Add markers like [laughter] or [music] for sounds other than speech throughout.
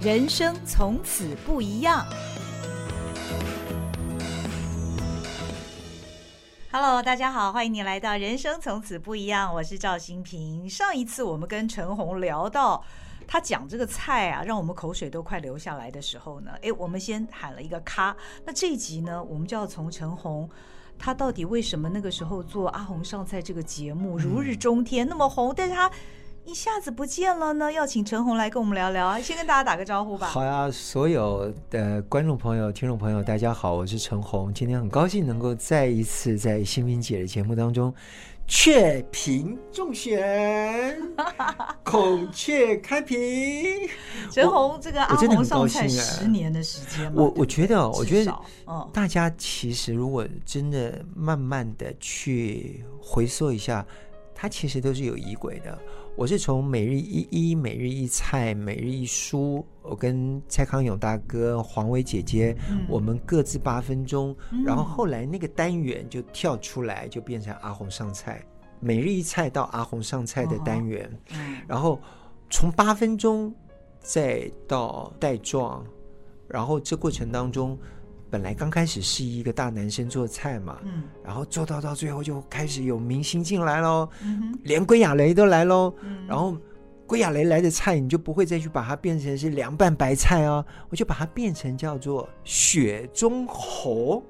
人生从此不一样。Hello，大家好，欢迎你来到《人生从此不一样》，我是赵新平。上一次我们跟陈红聊到他讲这个菜啊，让我们口水都快流下来的时候呢，诶，我们先喊了一个咔。那这一集呢，我们就要从陈红他到底为什么那个时候做《阿红上菜》这个节目如日中天那么红，但是他。一下子不见了呢，要请陈红来跟我们聊聊啊。先跟大家打个招呼吧。好呀，所有的观众朋友、听众朋友，大家好，我是陈红。今天很高兴能够再一次在心屏姐的节目当中，雀屏中选，[laughs] 孔雀开屏。陈红这个阿鸿上菜十年的时间，我我觉得，我觉得，嗯，大家其实如果真的慢慢的去回溯一下，它其实都是有疑轨的。我是从每日一一、每日一菜、每日一书，我跟蔡康永大哥、黄伟姐姐，嗯、我们各自八分钟，嗯、然后后来那个单元就跳出来，就变成阿红上菜，每日一菜到阿红上菜的单元，哦嗯、然后从八分钟再到带状，然后这过程当中。本来刚开始是一个大男生做菜嘛，嗯，然后做到到最后就开始有明星进来喽，嗯，连归亚蕾都来喽，嗯，然后归亚蕾来的菜你就不会再去把它变成是凉拌白菜哦，我就把它变成叫做雪中猴，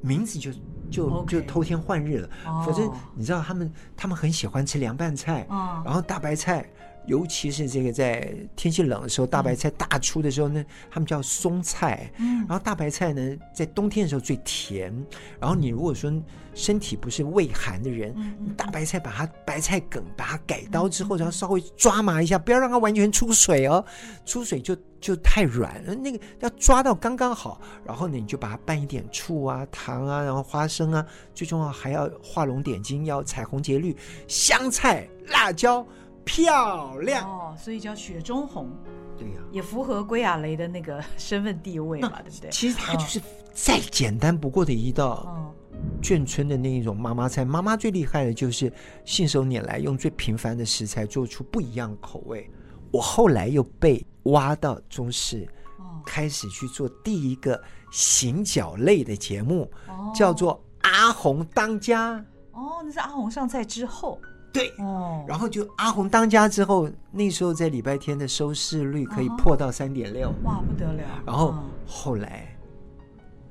名字就就就偷天换日了，反正你知道他们他们很喜欢吃凉拌菜，哦，然后大白菜。尤其是这个在天气冷的时候，大白菜大出的时候呢，他们叫松菜。嗯，然后大白菜呢，在冬天的时候最甜。然后你如果说身体不是胃寒的人，大白菜把它白菜梗把它改刀之后，然后稍微抓麻一下，不要让它完全出水哦，出水就就太软了。那个要抓到刚刚好。然后呢，你就把它拌一点醋啊、糖啊，然后花生啊，最重要还要画龙点睛，要彩虹节绿，香菜、辣椒。漂亮哦，所以叫雪中红，对呀、啊，也符合归亚雷的那个身份地位嘛，[laughs] 对不对？其实它就是再简单不过的一道眷村的那一种妈妈菜。妈妈最厉害的就是信手拈来，用最平凡的食材做出不一样口味。我后来又被挖到中视，开始去做第一个行脚类的节目，叫做《阿红当家》。哦，那是阿红上菜之后。对，哦，然后就阿红当家之后，那时候在礼拜天的收视率可以破到三点六，哇，不得了！然后后来，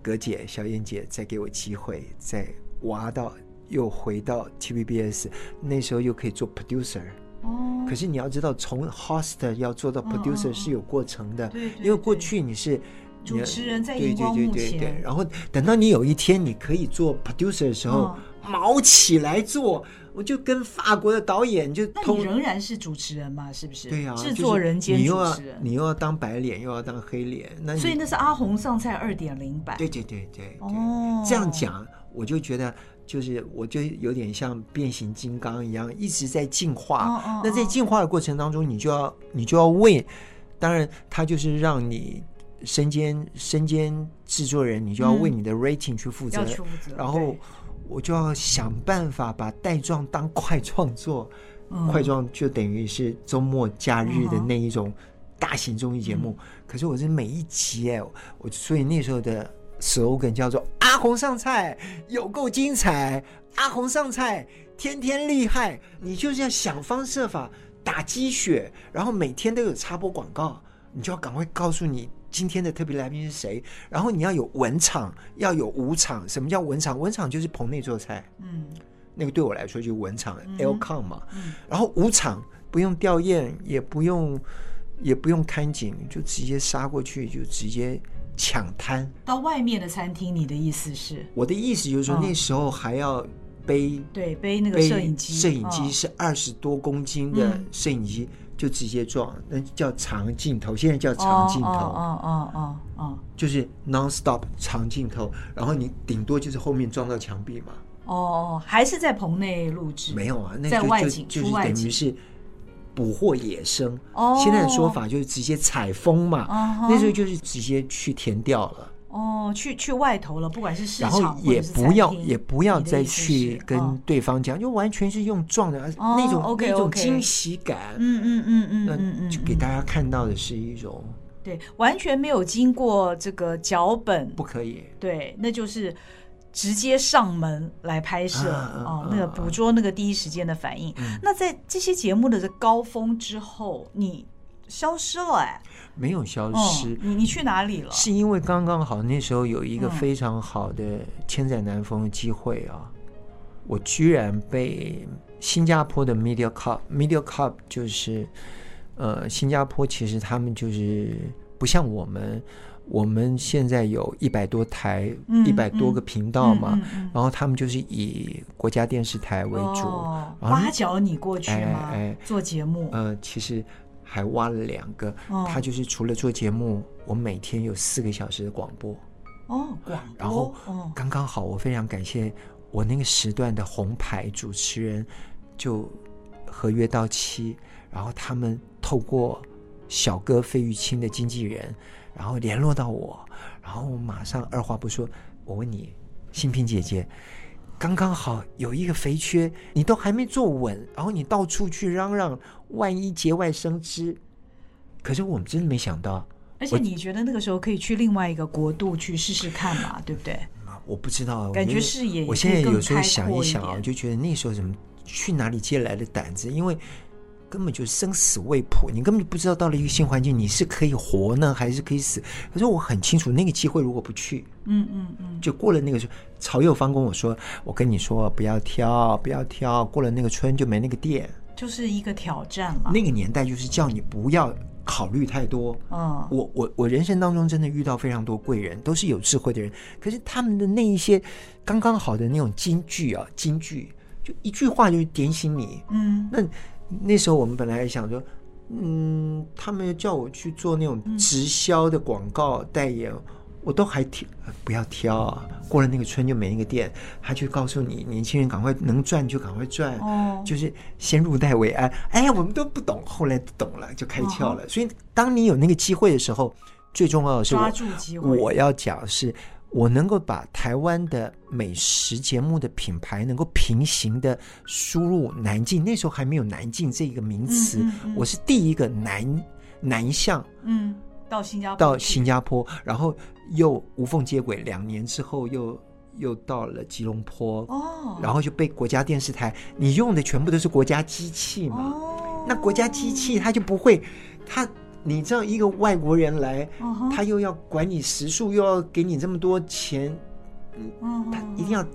葛姐、小燕姐再给我机会，再挖到又回到 TVBS，那时候又可以做 producer。哦，可是你要知道，从 host 要做到 producer 是有过程的，对，因为过去你是主持人在荧光幕前，然后等到你有一天你可以做 producer 的时候，卯起来做。我就跟法国的导演就，那你仍然是主持人嘛？是不是？对呀、啊，制作人兼主持人，你又要你又要当白脸，又要当黑脸，那所以那是阿红上菜二点零版。对对对对，对哦，这样讲我就觉得就是我就有点像变形金刚一样，一直在进化。那在进化的过程当中，你就要你就要为，当然他就是让你身兼身兼制作人，你就要为你的 rating 去负责，要去负责，然后。我就要想办法把带状当块状做，嗯、块状就等于是周末假日的那一种大型综艺节目。嗯、可是我是每一集哎，我所以那时候的 slogan 叫做“阿红上菜有够精彩，阿红上菜天天厉害”。你就是要想方设法打鸡血，然后每天都有插播广告，你就要赶快告诉你。今天的特别来宾是谁？然后你要有文场，要有武场。什么叫文场？文场就是棚内做菜。嗯，那个对我来说就是文场，L-con 嘛。嗯。然后武场不用吊唁，也不用，也不用看景，就直接杀过去，就直接抢摊。到外面的餐厅，你的意思是？我的意思就是说，那时候还要背，对，背那个摄影机。摄影机是二十多公斤的摄影机。就直接撞，那叫长镜头，现在叫长镜头，哦哦哦哦，就是 non-stop 长镜头，然后你顶多就是后面撞到墙壁嘛。哦，还是在棚内录制？没有啊，那就就就是等于是捕获野生。哦，现在的说法就是直接采风嘛。那时候就是直接去填掉了。哦，去去外头了，不管是市场，然后也不要也不要再去跟对方讲，就完全是用撞的那种那种惊喜感。嗯嗯嗯嗯，那就给大家看到的是一种对，完全没有经过这个脚本，不可以。对，那就是直接上门来拍摄哦，那个捕捉那个第一时间的反应。嗯、那在这些节目的这高峰之后，你消失了哎？没有消失，哦、你你去哪里了？是因为刚刚好那时候有一个非常好的千载难逢的机会啊，嗯、我居然被新加坡的 Media Cup，Media Cup 就是呃，新加坡其实他们就是不像我们，我们现在有一百多台、一百、嗯、多个频道嘛，嗯嗯嗯、然后他们就是以国家电视台为主，哦、然后挖角你过去吗？哎哎、做节目？呃，其实。还挖了两个，哦、他就是除了做节目，我每天有四个小时的广播。哦，广播。然后刚刚好，我非常感谢我那个时段的红牌主持人，就合约到期，然后他们透过小哥费玉清的经纪人，然后联络到我，然后我马上二话不说，我问你，新平姐姐。刚刚好有一个肥缺，你都还没坐稳，然后你到处去嚷嚷，万一节外生枝。可是我们真的没想到，而且你觉得那个时候可以去另外一个国度去试试看嘛？对不对？我不知道，感觉视野。我现在有时候想一想啊，就觉得那时候怎么去哪里借来的胆子？因为。根本就生死未卜，你根本就不知道到了一个新环境，你是可以活呢，还是可以死？可是我很清楚，那个机会如果不去，嗯嗯嗯，就过了那个时候，曹幼芳跟我说：“我跟你说，不要挑，不要挑，过了那个村就没那个店。”就是一个挑战了。那个年代就是叫你不要考虑太多。嗯，我我我人生当中真的遇到非常多贵人，都是有智慧的人。可是他们的那一些刚刚好的那种金句啊，金句就一句话就点醒你。嗯，那。那时候我们本来还想说，嗯，他们叫我去做那种直销的广告代言，嗯、我都还挑，不要挑啊。过了那个村就没那个店，他就告诉你，年轻人赶快能赚就赶快赚，哦，就是先入袋为安。哎，我们都不懂，后来懂了就开窍了。哦、所以当你有那个机会的时候，最重要的是我，抓住机会。我要讲的是。我能够把台湾的美食节目的品牌能够平行的输入南进，那时候还没有南进这个名词，嗯嗯嗯、我是第一个南南向，嗯，到新加坡，到新加坡，然后又无缝接轨，两年之后又又到了吉隆坡，哦，然后就被国家电视台，你用的全部都是国家机器嘛，哦，那国家机器它就不会，它。你知道一个外国人来，uh. 他又要管你食宿，又要给你这么多钱，嗯、uh，huh. 他一定要，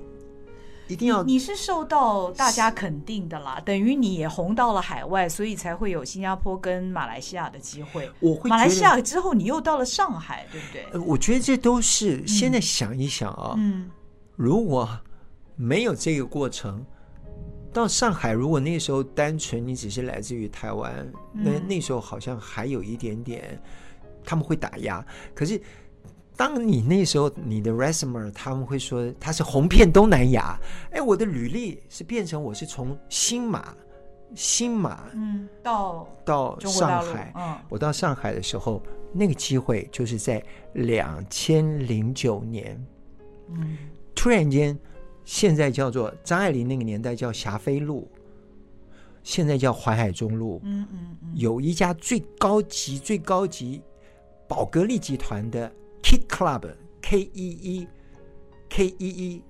一定要。你是受到大家肯定的啦，等于你也红到了海外，所以才会有新加坡跟马来西亚的机会。我会马来西亚之后，你又到了上海，对不对？呃，我觉得这都是现在想一想啊，嗯，如果没有这个过程。到上海，如果那时候单纯你只是来自于台湾，那那时候好像还有一点点他们会打压。可是当你那时候你的 resume 他们会说他是红遍东南亚，哎，我的履历是变成我是从新马新马嗯到到上海，嗯，我到上海的时候，那个机会就是在两千零九年，嗯，突然间。现在叫做张爱玲那个年代叫霞飞路，现在叫淮海中路。嗯嗯嗯，有一家最高级、最高级宝格丽集团的 Key Club K E E K E E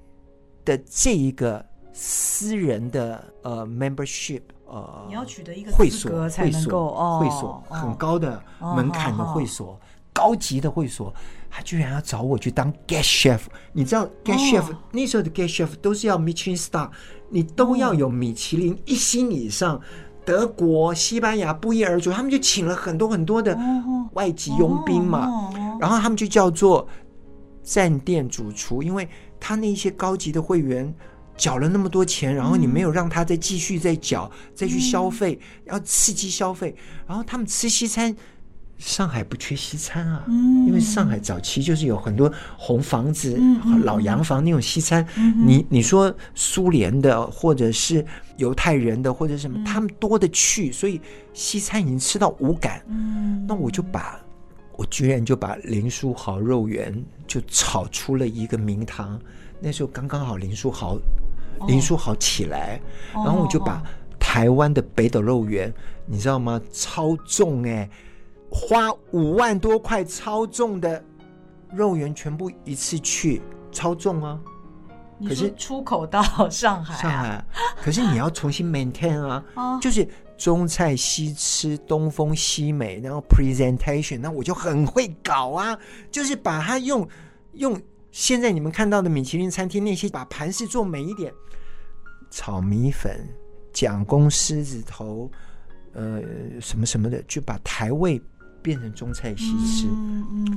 的这一个私人的呃 membership 呃，你要取得一个会所才能够哦，会所很高的门槛的会所。高级的会所，他居然要找我去当 guest chef。你知道 guest chef、oh. 那时候的 guest chef 都是要 Michelin star，你都要有米其林一星以上。Oh. 德国、西班牙不一而足，他们就请了很多很多的外籍佣兵嘛。Oh. Oh. 然后他们就叫做站店主厨，因为他那些高级的会员缴了那么多钱，然后你没有让他再继续再缴，再去消费，要刺激消费。然后他们吃西餐。上海不缺西餐啊，嗯、因为上海早期就是有很多红房子、嗯、老洋房那种西餐。嗯、你你说苏联的，或者是犹太人的，或者什么，嗯、他们多的去，所以西餐已经吃到无感。嗯、那我就把，我居然就把林书豪肉圆就炒出了一个名堂。那时候刚刚好林书豪，哦、林书豪起来，然后我就把台湾的北斗肉圆，你知道吗？超重哎、欸。花五万多块超重的肉圆全部一次去超重啊！可是出口到上海，上海，[laughs] 可是你要重新 maintain 啊，就是中菜西吃，东风西美，然后 presentation，那我就很会搞啊，就是把它用用现在你们看到的米其林餐厅那些，把盘式做美一点，炒米粉、蒋公狮子头，呃，什么什么的，就把台味变成中菜西吃。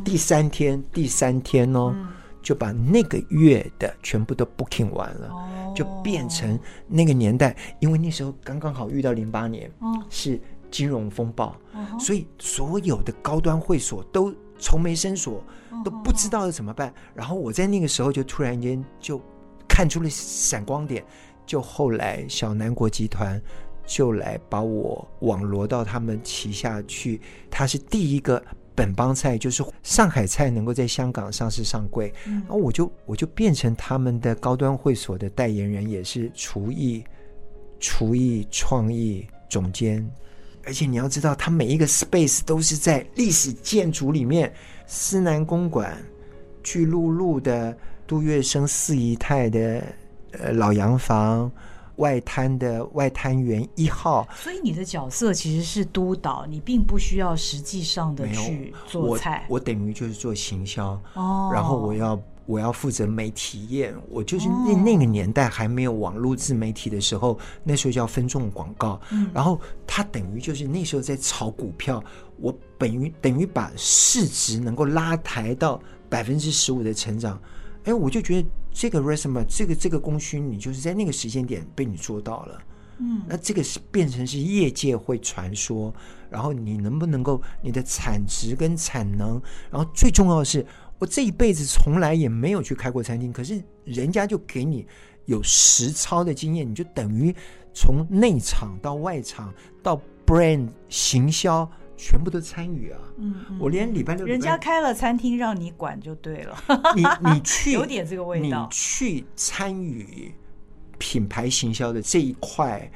第三天，第三天哦。嗯就把那个月的全部都 booking 完了，哦、就变成那个年代，因为那时候刚刚好遇到零八年，哦、是金融风暴，哦、所以所有的高端会所都愁眉深锁，哦、都不知道要怎么办。然后我在那个时候就突然间就看出了闪光点，就后来小南国集团就来把我网罗到他们旗下去，他是第一个。本帮菜就是上海菜能够在香港上市上柜，嗯、然后我就我就变成他们的高端会所的代言人，也是厨艺、厨艺创意总监。而且你要知道，他每一个 space 都是在历史建筑里面，思南公馆、巨鹿路的杜月笙四姨太的呃老洋房。外滩的外滩园一号，所以你的角色其实是督导，你并不需要实际上的去做菜。我，我等于就是做行销哦，然后我要我要负责媒体业，我就是那那个年代还没有网络自媒体的时候，那时候叫分众广告，嗯，然后他等于就是那时候在炒股票，我等于等于把市值能够拉抬到百分之十五的成长，哎，我就觉得。这个 resume 这个这个功勋，你就是在那个时间点被你做到了，嗯，那这个是变成是业界会传说，然后你能不能够你的产值跟产能，然后最重要的是，我这一辈子从来也没有去开过餐厅，可是人家就给你有实操的经验，你就等于从内场到外场到 brand 行销。全部都参与啊！嗯，我连礼拜六、人家开了餐厅让你管就对了。[laughs] 你你去有点这个味道，你去参与品牌行销的这一块，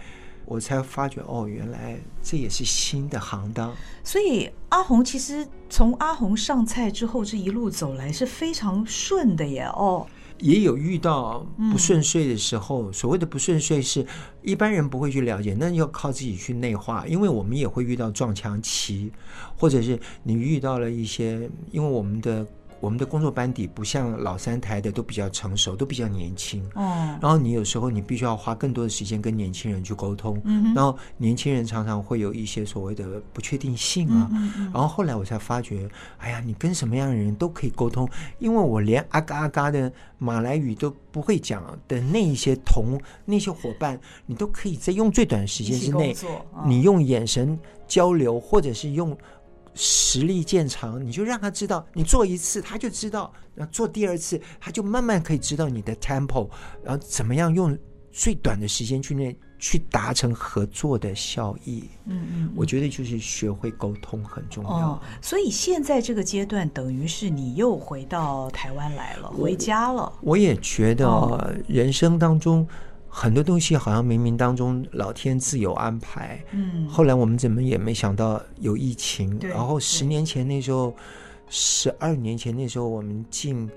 我才发觉哦，原来这也是新的行当。所以阿红其实从阿红上菜之后这一路走来是非常顺的耶！哦。也有遇到不顺遂的时候，嗯、所谓的不顺遂是一般人不会去了解，那要靠自己去内化。因为我们也会遇到撞墙期，或者是你遇到了一些，因为我们的。我们的工作班底不像老三台的都比较成熟，都比较年轻。哦。然后你有时候你必须要花更多的时间跟年轻人去沟通。嗯。然后年轻人常常会有一些所谓的不确定性啊。嗯嗯。然后后来我才发觉，哎呀，你跟什么样的人都可以沟通，因为我连阿嘎阿嘎的马来语都不会讲的那一些同那些伙伴，你都可以在用最短的时间之内，你用眼神交流，或者是用。实力见长，你就让他知道，你做一次他就知道，然后做第二次他就慢慢可以知道你的 tempo，然后怎么样用最短的时间去那去达成合作的效益。嗯嗯，我觉得就是学会沟通很重要。哦，所以现在这个阶段等于是你又回到台湾来了，回家了。我也觉得人生当中。很多东西好像冥冥当中老天自有安排。嗯，后来我们怎么也没想到有疫情。对然后十年前那时候，十二年前那时候我们进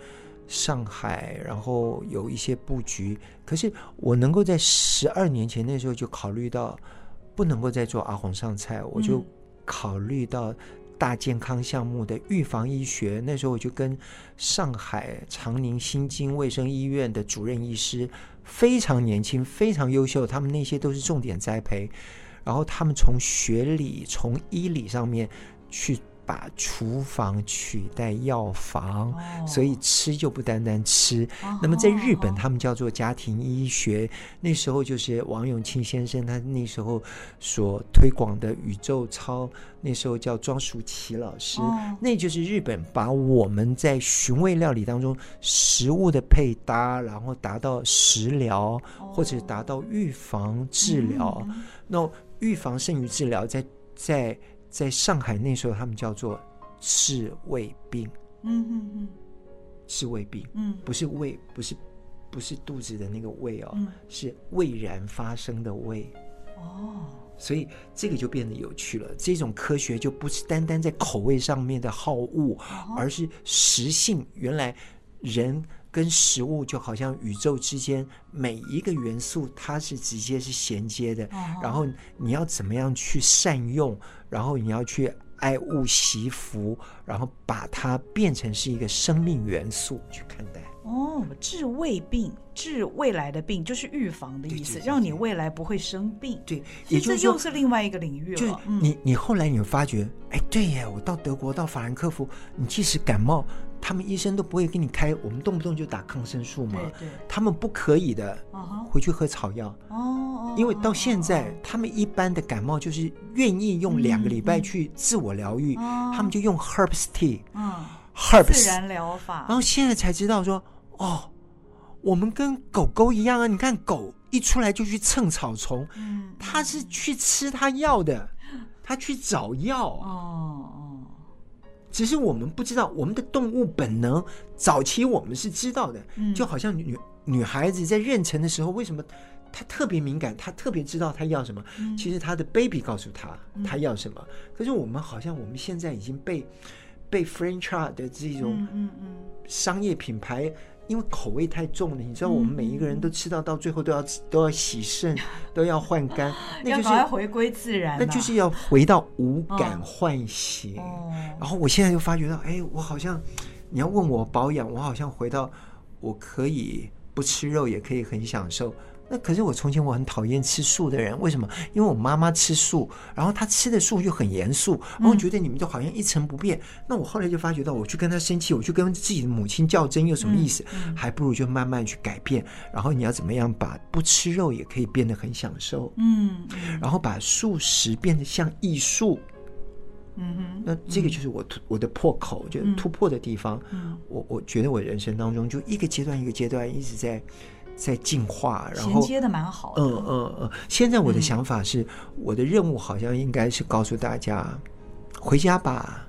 上海，然后有一些布局。可是我能够在十二年前那时候就考虑到不能够再做阿红上菜，我就考虑到大健康项目的预防医学。那时候我就跟上海长宁新京卫生医院的主任医师。非常年轻，非常优秀，他们那些都是重点栽培，然后他们从学理、从医理上面去。把厨房取代药房，哦、所以吃就不单单吃。哦、那么在日本，他们叫做家庭医学。哦、那时候就是王永庆先生，他那时候所推广的宇宙操，那时候叫庄淑琪老师。哦、那就是日本把我们在寻味料理当中食物的配搭，然后达到食疗，哦、或者达到预防治疗。嗯、那预防胜于治疗，在在。在上海那时候，他们叫做治胃病。嗯嗯嗯，治胃病。嗯，不是胃，不是不是肚子的那个胃哦，嗯、是胃然发生的胃。哦，所以这个就变得有趣了。这种科学就不是单单在口味上面的好恶，而是食性。原来人跟食物就好像宇宙之间每一个元素，它是直接是衔接的。然后你要怎么样去善用，然后你要去。爱物惜福，然后把它变成是一个生命元素去看待。哦，治未病，治未来的病，就是预防的意思，让你未来不会生病。对，也就是又是另外一个领域了。就你，你后来你会发觉，哎，对耶，我到德国到法兰克福，你即使感冒。他们医生都不会给你开，我们动不动就打抗生素嘛。对对，他们不可以的，回去喝草药。哦，因为到现在，他们一般的感冒就是愿意用两个礼拜去自我疗愈，他们就用 herbs tea，嗯，herbs 自然疗法。然后现在才知道说，哦，我们跟狗狗一样啊！你看狗一出来就去蹭草丛，嗯，它是去吃它要的，它去找药。哦。只是我们不知道，我们的动物本能，早期我们是知道的，就好像女女孩子在妊娠的时候，为什么她特别敏感，她特别知道她要什么？其实她的 baby 告诉她她要什么。可是我们好像我们现在已经被被 franchise 的这种商业品牌。因为口味太重了，你知道，我们每一个人都吃到到最后都要都要洗肾，[laughs] 都要换肝，那就是要回归自然，那就是要回到五感唤醒。然后我现在就发觉到，哎，我好像你要问我保养，我好像回到我可以不吃肉也可以很享受。那可是我从前我很讨厌吃素的人，为什么？因为我妈妈吃素，然后她吃的素又很严肃，然后我觉得你们都好像一成不变。嗯、那我后来就发觉到，我去跟她生气，我去跟自己的母亲较真，有什么意思？嗯嗯、还不如就慢慢去改变。然后你要怎么样把不吃肉也可以变得很享受？嗯，然后把素食变得像艺术。嗯哼，那这个就是我突我的破口，就突破的地方。嗯，我我觉得我人生当中就一个阶段一个阶段一直在。在进化，然后衔接的蛮好的。嗯嗯嗯。现在我的想法是，嗯、我的任务好像应该是告诉大家，回家吧，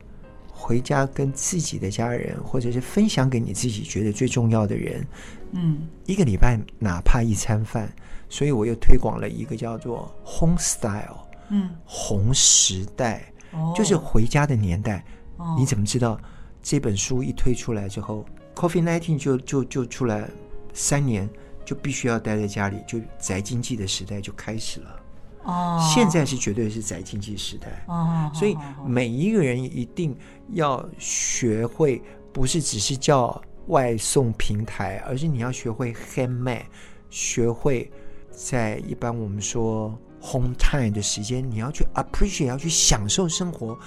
回家跟自己的家人，或者是分享给你自己觉得最重要的人。嗯，一个礼拜哪怕一餐饭，所以我又推广了一个叫做 Home Style，嗯，红时代，哦、就是回家的年代。哦、你怎么知道这本书一推出来之后？Coffee Nineteen 就就就出来三年？就必须要待在家里，就宅经济的时代就开始了。哦，现在是绝对是宅经济时代。哦，所以每一个人一定要学会，不是只是叫外送平台，而是你要学会 handmade，学会在一般我们说 home time 的时间，你要去 appreciate，要去享受生活。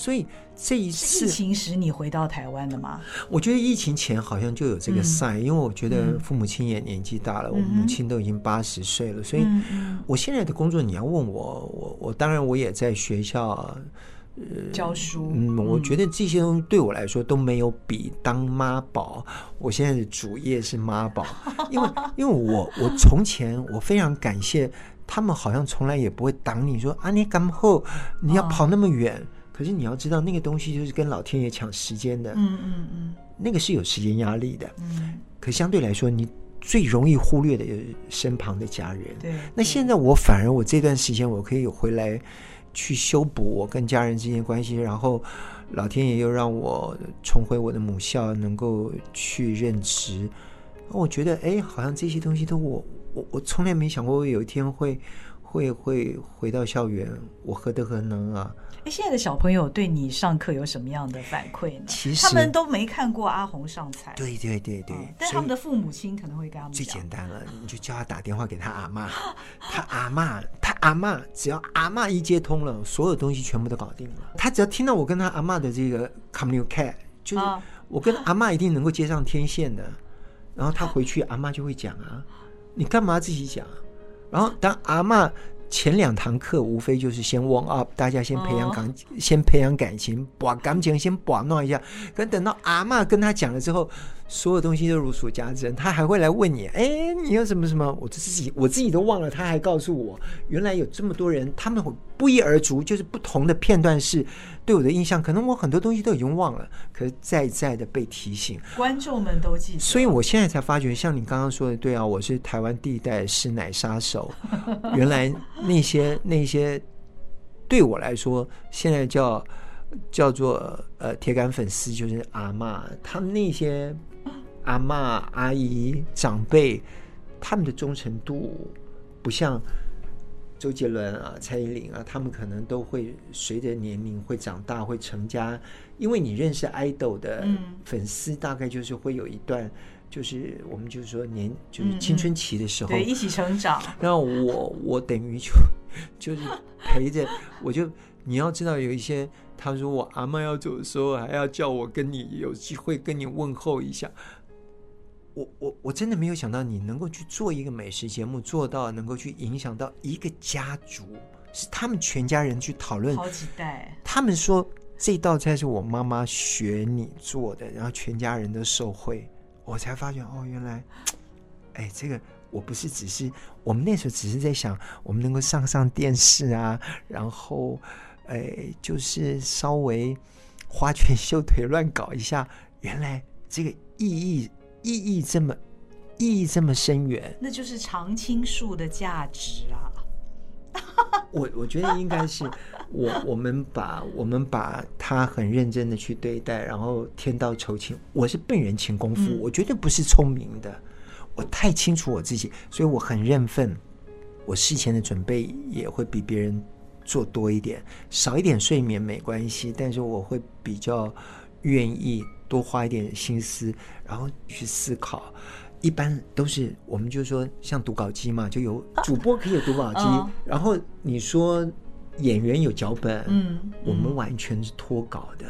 所以这一次疫情时你回到台湾的吗？我觉得疫情前好像就有这个 sign，嗯、因为我觉得父母亲也年纪大了，嗯、我母亲都已经八十岁了，嗯、所以我现在的工作你要问我，我我当然我也在学校呃教书，嗯，我觉得这些东西对我来说都没有比当妈宝。我现在的主业是妈宝，[laughs] 因为因为我我从前我非常感谢他们，好像从来也不会挡你说啊，你干后你要跑那么远。哦可是你要知道，那个东西就是跟老天爷抢时间的，嗯嗯嗯，那个是有时间压力的，嗯。可相对来说，你最容易忽略的就是身旁的家人。对。那现在我反而我这段时间我可以回来去修补我跟家人之间关系，然后老天爷又让我重回我的母校，能够去任职。我觉得，哎，好像这些东西都我我我从来没想过，我有一天会会会回到校园，我何德何能啊？哎，现在的小朋友对你上课有什么样的反馈呢？其实他们都没看过阿红上菜。对对对对，但他们的父母亲可能会跟他们讲。最简单了，你就叫他打电话给他阿妈，他阿妈，他阿妈，只要阿妈一接通了，所有东西全部都搞定了。他只要听到我跟他阿妈的这个 communicate，就是我跟阿妈一定能够接上天线的。然后他回去，阿妈就会讲啊，你干嘛自己讲？然后当阿嬷。前两堂课无非就是先 warm up，大家先培养感，先培养感情，把感情先把弄一下。可等到阿嬷跟他讲了之后，所有东西都如数家珍，他还会来问你：哎，你有什么什么？我自己我自己都忘了。他还告诉我，原来有这么多人，他们会不一而足，就是不同的片段是对我的印象。可能我很多东西都已经忘了，可是再再的被提醒，观众们都记得。所以我现在才发觉，像你刚刚说的，对啊，我是台湾第一代师奶杀手，[laughs] 原来。那些那些对我来说，现在叫叫做呃铁杆粉丝，就是阿妈，他们那些阿妈、阿姨、长辈，他们的忠诚度不像周杰伦啊、蔡依林啊，他们可能都会随着年龄会长大、会成家，因为你认识 idol 的粉丝，大概就是会有一段。就是我们就是说年就是青春期的时候，嗯嗯、对，一起成长。然后我我等于就 [laughs] 就是陪着，我就你要知道有一些，他说我阿妈要走的时候，还要叫我跟你有机会跟你问候一下。我我我真的没有想到你能够去做一个美食节目，做到能够去影响到一个家族，是他们全家人去讨论。好几代。他们说这道菜是我妈妈学你做的，然后全家人都受惠。我才发现哦，原来，哎，这个我不是只是我们那时候只是在想，我们能够上上电视啊，然后，哎，就是稍微花拳绣腿乱搞一下，原来这个意义意义这么意义这么深远，那就是常青树的价值啊。[laughs] 我我觉得应该是 [laughs] 我我们把我们把他很认真的去对待，然后天道酬勤。我是笨人勤功夫，我绝对不是聪明的，我太清楚我自己，所以我很认份。我事前的准备也会比别人做多一点，少一点睡眠没关系，但是我会比较愿意多花一点心思，然后去思考。一般都是我们就是说像读稿机嘛，就有主播可以有读稿机，哦、然后你说演员有脚本，嗯，嗯我们完全是脱稿的。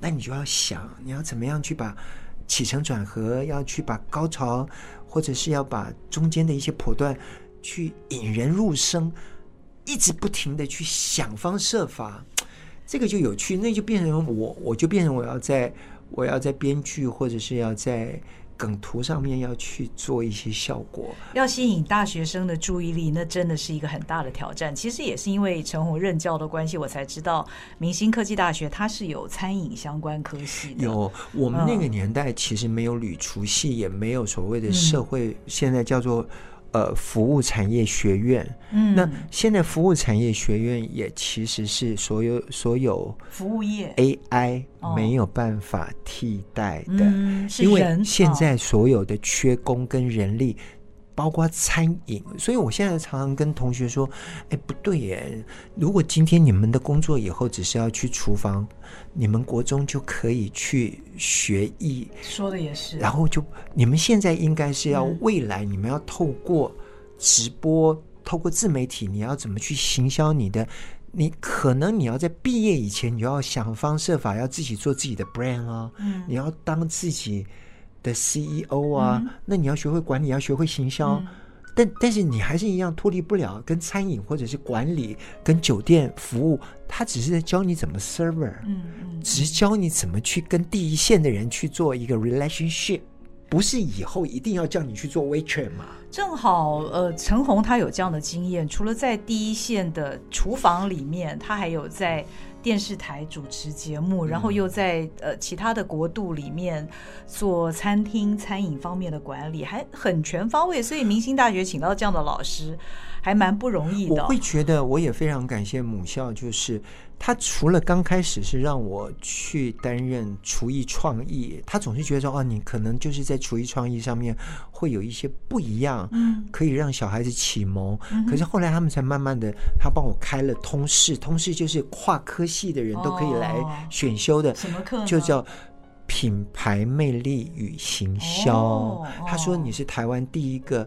那你就要想，你要怎么样去把起承转合，要去把高潮，或者是要把中间的一些破段去引人入胜，一直不停的去想方设法，这个就有趣，那就变成我，我就变成我要在我要在编剧，或者是要在。梗图上面要去做一些效果，要吸引大学生的注意力，那真的是一个很大的挑战。其实也是因为陈红任教的关系，我才知道明星科技大学它是有餐饮相关科系的。有，我们那个年代其实没有旅厨系，嗯、也没有所谓的社会，现在叫做。呃，服务产业学院，嗯，那现在服务产业学院也其实是所有所有服务业。AI 没有办法替代的，因为现在所有的缺工跟人力。包括餐饮，所以我现在常常跟同学说：“哎，不对耶！如果今天你们的工作以后只是要去厨房，你们国中就可以去学艺。”说的也是。然后就你们现在应该是要未来，你们要透过直播、透过自媒体，你要怎么去行销你的？你可能你要在毕业以前，你就要想方设法要自己做自己的 brand 哦，嗯，你要当自己。的 CEO 啊，嗯、那你要学会管理，要学会行销，嗯、但但是你还是一样脱离不了跟餐饮或者是管理跟酒店服务，他只是在教你怎么 server，嗯嗯，只教你怎么去跟第一线的人去做一个 relationship，不是以后一定要叫你去做 waiter 嘛？正好，呃，陈红他有这样的经验，除了在第一线的厨房里面，他还有在。电视台主持节目，然后又在呃其他的国度里面做餐厅餐饮方面的管理，还很全方位。所以明星大学请到这样的老师，还蛮不容易的。我会觉得，我也非常感谢母校，就是。他除了刚开始是让我去担任厨艺创意，他总是觉得说，哦，你可能就是在厨艺创意上面会有一些不一样，嗯，可以让小孩子启蒙。嗯、可是后来他们才慢慢的，他帮我开了通识，通识就是跨科系的人都可以来选修的，什么课？就叫品牌魅力与行销。哦、他说你是台湾第一个。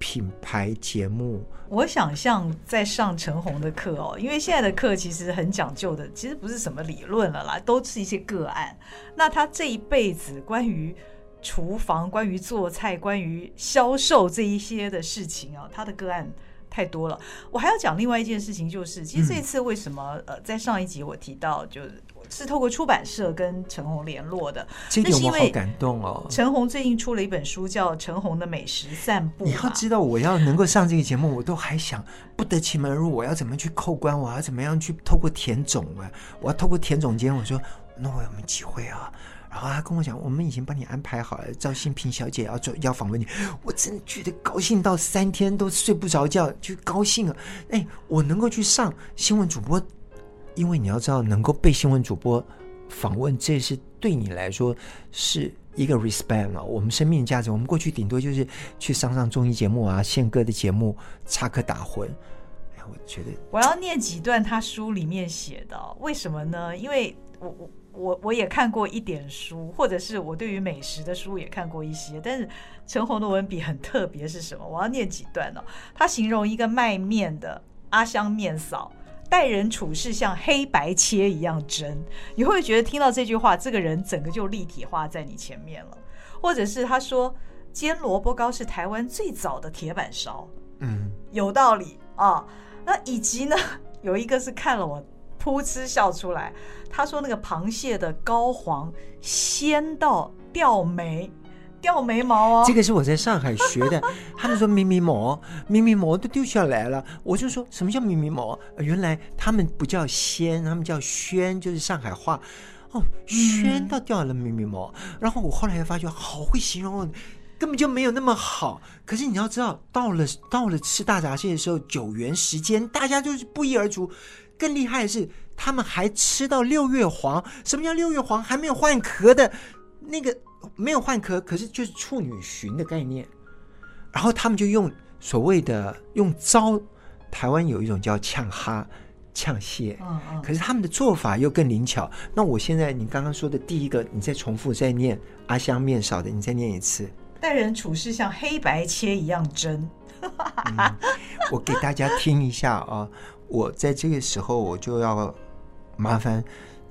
品牌节目，我想象在上陈红的课哦，因为现在的课其实很讲究的，其实不是什么理论了啦，都是一些个案。那他这一辈子关于厨房、关于做菜、关于销售这一些的事情啊，他的个案太多了。我还要讲另外一件事情，就是其实这次为什么、嗯、呃，在上一集我提到就是。是透过出版社跟陈红联络的，这点我好感动哦。陈红最近出了一本书，叫《陈红的美食散步》。你要知道，我要能够上这个节目，我都还想不得其门而入。我要怎么去扣关？我要怎么样去透过田总啊？我要透过田总监。我说，那我有没有机会啊？然后他跟我讲，我们已经帮你安排好了，赵新平小姐要做要访问你。我真的觉得高兴到三天都睡不着觉，就高兴啊！哎，我能够去上新闻主播。因为你要知道，能够被新闻主播访问，这是对你来说是一个 respect 啊。我们生命价值，我们过去顶多就是去上上综艺节目啊、宪歌的节目插科打诨。哎呀，我觉得我要念几段他书里面写的，为什么呢？因为我我我我也看过一点书，或者是我对于美食的书也看过一些，但是陈红的文笔很特别，是什么？我要念几段哦。他形容一个卖面的阿香面嫂。待人处事像黑白切一样真，你会觉得听到这句话，这个人整个就立体化在你前面了？或者是他说煎萝卜糕是台湾最早的铁板烧，嗯，有道理啊。那以及呢，[laughs] 有一个是看了我噗嗤笑出来，他说那个螃蟹的膏黄鲜到掉眉。掉眉毛哦！这个是我在上海学的。[laughs] 他们说咪咪毛，咪咪毛都掉下来了。我就说什么叫咪咪毛？原来他们不叫鲜，他们叫宣，就是上海话。哦，宣到掉了咪咪毛。然后我后来又发觉，好会形容，根本就没有那么好。可是你要知道，到了到了吃大闸蟹的时候，九元时间，大家就是不一而足。更厉害的是，他们还吃到六月黄。什么叫六月黄？还没有换壳的那个。没有换壳，可是就是处女蟳的概念。然后他们就用所谓的用招，台湾有一种叫呛哈、呛蟹，嗯嗯，可是他们的做法又更灵巧。那我现在你刚刚说的第一个，你再重复再念阿香面少的，你再念一次。待人处事像黑白切一样真。嗯，我给大家听一下啊，我在这个时候我就要麻烦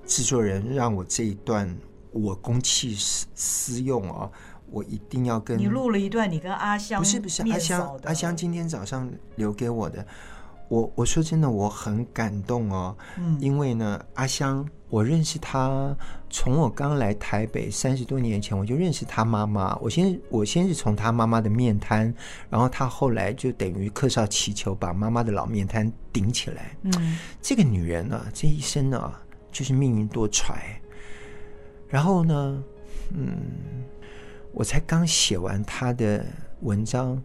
制作人让我这一段。我公器私私用啊！我一定要跟你录了一段，你跟阿香不是不是阿香阿香今天早上留给我的。我我说真的，我很感动哦。嗯，因为呢，阿香我认识她，从我刚来台北三十多年前我就认识她妈妈。我先我先是从她妈妈的面瘫，然后她后来就等于客少祈求，把妈妈的老面瘫顶起来。嗯，这个女人呢、啊，这一生呢、啊，就是命运多舛。然后呢，嗯，我才刚写完他的文章，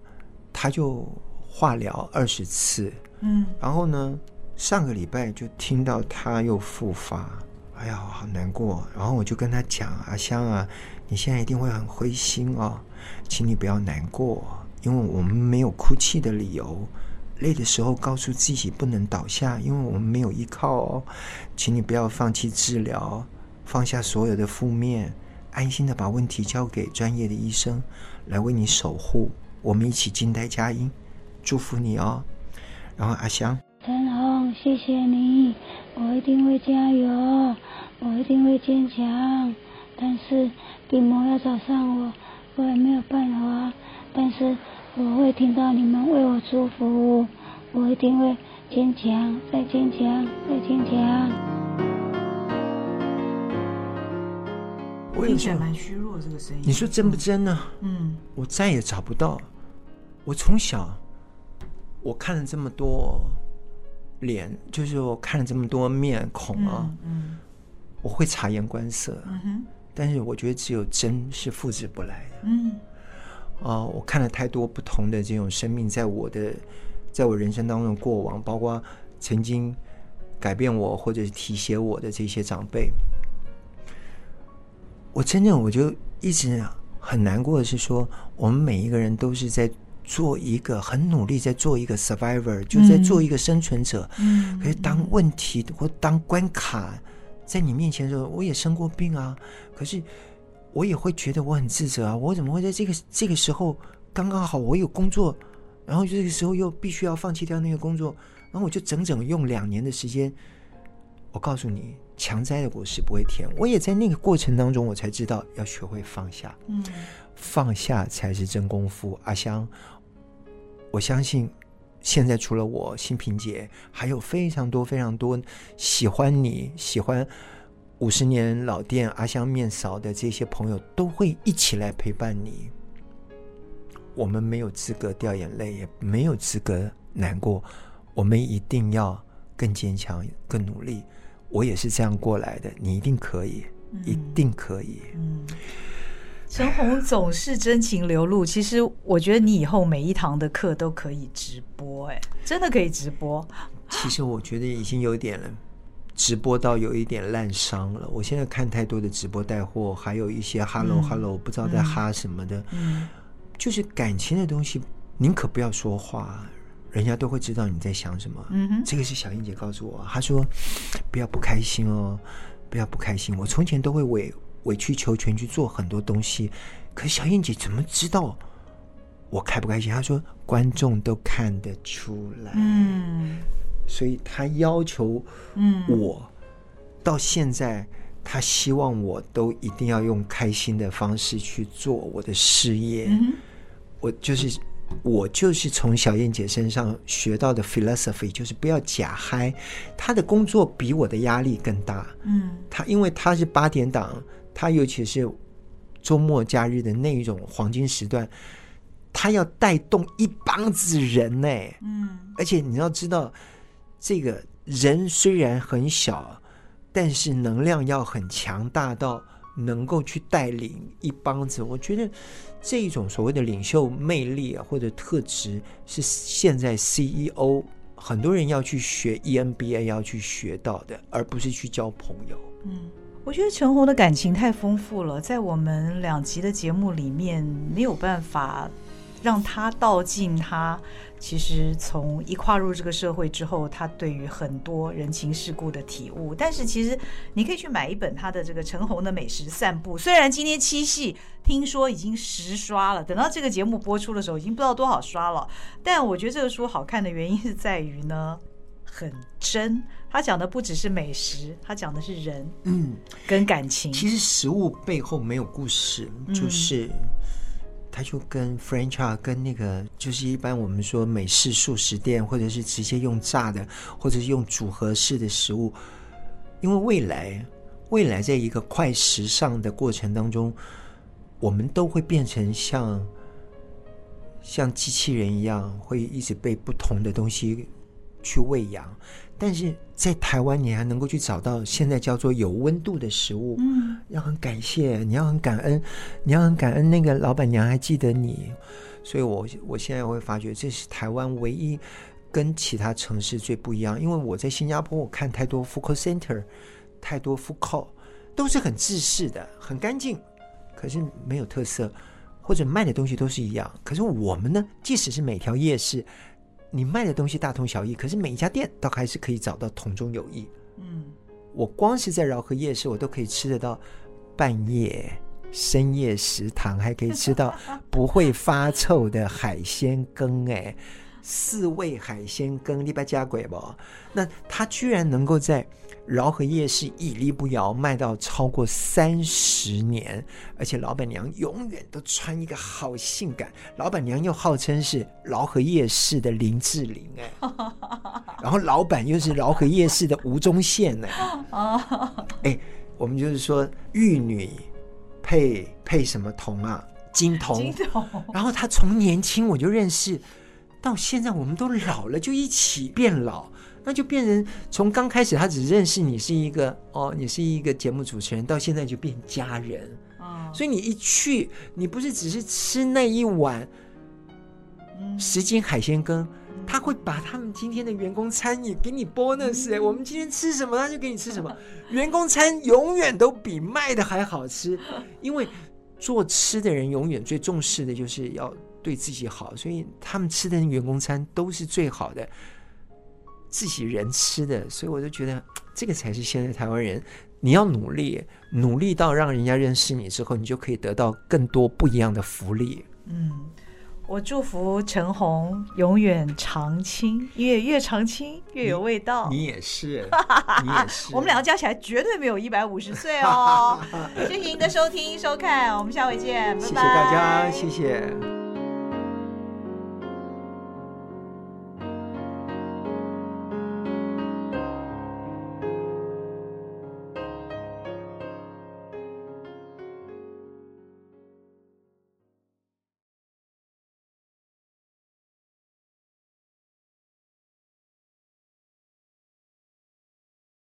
他就化疗二十次，嗯，然后呢，上个礼拜就听到他又复发，哎呀，好难过。然后我就跟他讲：“阿香啊，你现在一定会很灰心哦，请你不要难过，因为我们没有哭泣的理由。累的时候告诉自己不能倒下，因为我们没有依靠哦，请你不要放弃治疗。”放下所有的负面，安心的把问题交给专业的医生来为你守护。我们一起静待佳音，祝福你哦。然后阿香，陈红，谢谢你，我一定会加油，我一定会坚强。但是病魔要找上我，我也没有办法。但是我会听到你们为我祝福，我一定会坚强，再坚强，再坚强。我听起来蛮虚弱，这个声音。你说真不真呢？嗯，我再也找不到。我从小，我看了这么多脸，就是我看了这么多面孔啊，嗯，嗯，我会察言观色，但是我觉得只有真是复制不来的，嗯，啊，我看了太多不同的这种生命，在我的，在我人生当中的过往，包括曾经改变我或者是提携我的这些长辈。我真正我就一直很难过的是说，我们每一个人都是在做一个很努力，在做一个 survivor，就在做一个生存者。嗯，可是当问题或当关卡在你面前的时候，我也生过病啊。可是我也会觉得我很自责啊，我怎么会在这个这个时候刚刚好我有工作，然后这个时候又必须要放弃掉那个工作，然后我就整整用两年的时间，我告诉你。强摘的果实不会甜，我也在那个过程当中，我才知道要学会放下。嗯，放下才是真功夫。阿香，我相信现在除了我，新萍姐，还有非常多非常多喜欢你、喜欢五十年老店阿香面勺的这些朋友，都会一起来陪伴你。我们没有资格掉眼泪，也没有资格难过，我们一定要更坚强、更努力。我也是这样过来的，你一定可以，嗯、一定可以。嗯，陈红总是真情流露。其实我觉得你以后每一堂的课都可以直播，哎，真的可以直播。其实我觉得已经有点了，直播到有一点烂伤了。我现在看太多的直播带货，还有一些 “hello hello”，不知道在哈什么的，嗯，就是感情的东西，宁可不要说话，人家都会知道你在想什么。嗯哼，这个是小燕姐告诉我，她说不要不开心哦，不要不开心。我从前都会委委曲求全去做很多东西，可是小燕姐怎么知道我开不开心？她说观众都看得出来。嗯。所以她要求，嗯，我到现在，他希望我都一定要用开心的方式去做我的事业。我就是我就是从小燕姐身上学到的 philosophy，就是不要假嗨。她的工作比我的压力更大。嗯，她因为她是八点档，她尤其是周末假日的那一种黄金时段，她要带动一帮子人呢。嗯，而且你要知道。这个人虽然很小，但是能量要很强大到能够去带领一帮子。我觉得这种所谓的领袖魅力啊，或者特质，是现在 CEO 很多人要去学 EMBA 要去学到的，而不是去交朋友。嗯，我觉得陈红的感情太丰富了，在我们两集的节目里面没有办法让他道尽他。其实从一跨入这个社会之后，他对于很多人情世故的体悟。但是其实你可以去买一本他的这个陈红的美食散步。虽然今天七夕听说已经十刷了，等到这个节目播出的时候，已经不知道多少刷了。但我觉得这个书好看的原因是在于呢，很真。他讲的不只是美食，他讲的是人，嗯，跟感情。其实食物背后没有故事，就是。他就跟 French 跟那个就是一般我们说美式速食店，或者是直接用炸的，或者是用组合式的食物，因为未来未来在一个快时尚的过程当中，我们都会变成像像机器人一样，会一直被不同的东西去喂养。但是在台湾，你还能够去找到现在叫做有温度的食物，嗯，要很感谢，你要很感恩，你要很感恩那个老板娘还记得你，所以我我现在会发觉这是台湾唯一跟其他城市最不一样，因为我在新加坡我看太多 food center，太多 food court 都是很制式的，很干净，可是没有特色，或者卖的东西都是一样，可是我们呢，即使是每条夜市。你卖的东西大同小异，可是每一家店倒还是可以找到同中有异。嗯，我光是在饶河夜市，我都可以吃得到半夜深夜食堂，还可以吃到不会发臭的海鲜羹，哎，四味海鲜羹，你把加鬼不？那他居然能够在。饶河夜市屹立不摇，卖到超过三十年，而且老板娘永远都穿一个好性感。老板娘又号称是饶河夜市的林志玲哎，[laughs] 然后老板又是饶河夜市的吴宗宪哎，哎，我们就是说玉女配配什么铜啊？金童。金童。然后他从年轻我就认识，到现在我们都老了，就一起变老。那就变成从刚开始他只认识你是一个哦，你是一个节目主持人，到现在就变家人。哦，所以你一去，你不是只是吃那一碗十斤海鲜羹，他会把他们今天的员工餐也给你 bonus。我们今天吃什么，他就给你吃什么。员工餐永远都比卖的还好吃，因为做吃的人永远最重视的就是要对自己好，所以他们吃的员工餐都是最好的。自己人吃的，所以我就觉得这个才是现在台湾人。你要努力，努力到让人家认识你之后，你就可以得到更多不一样的福利。嗯，我祝福陈红永远长青，因为越长青越有味道。你，你也是，[laughs] 你也是。我们两个加起来绝对没有一百五十岁哦。[laughs] 谢谢您的收听收看，我们下回见，拜拜。谢谢大家，谢谢。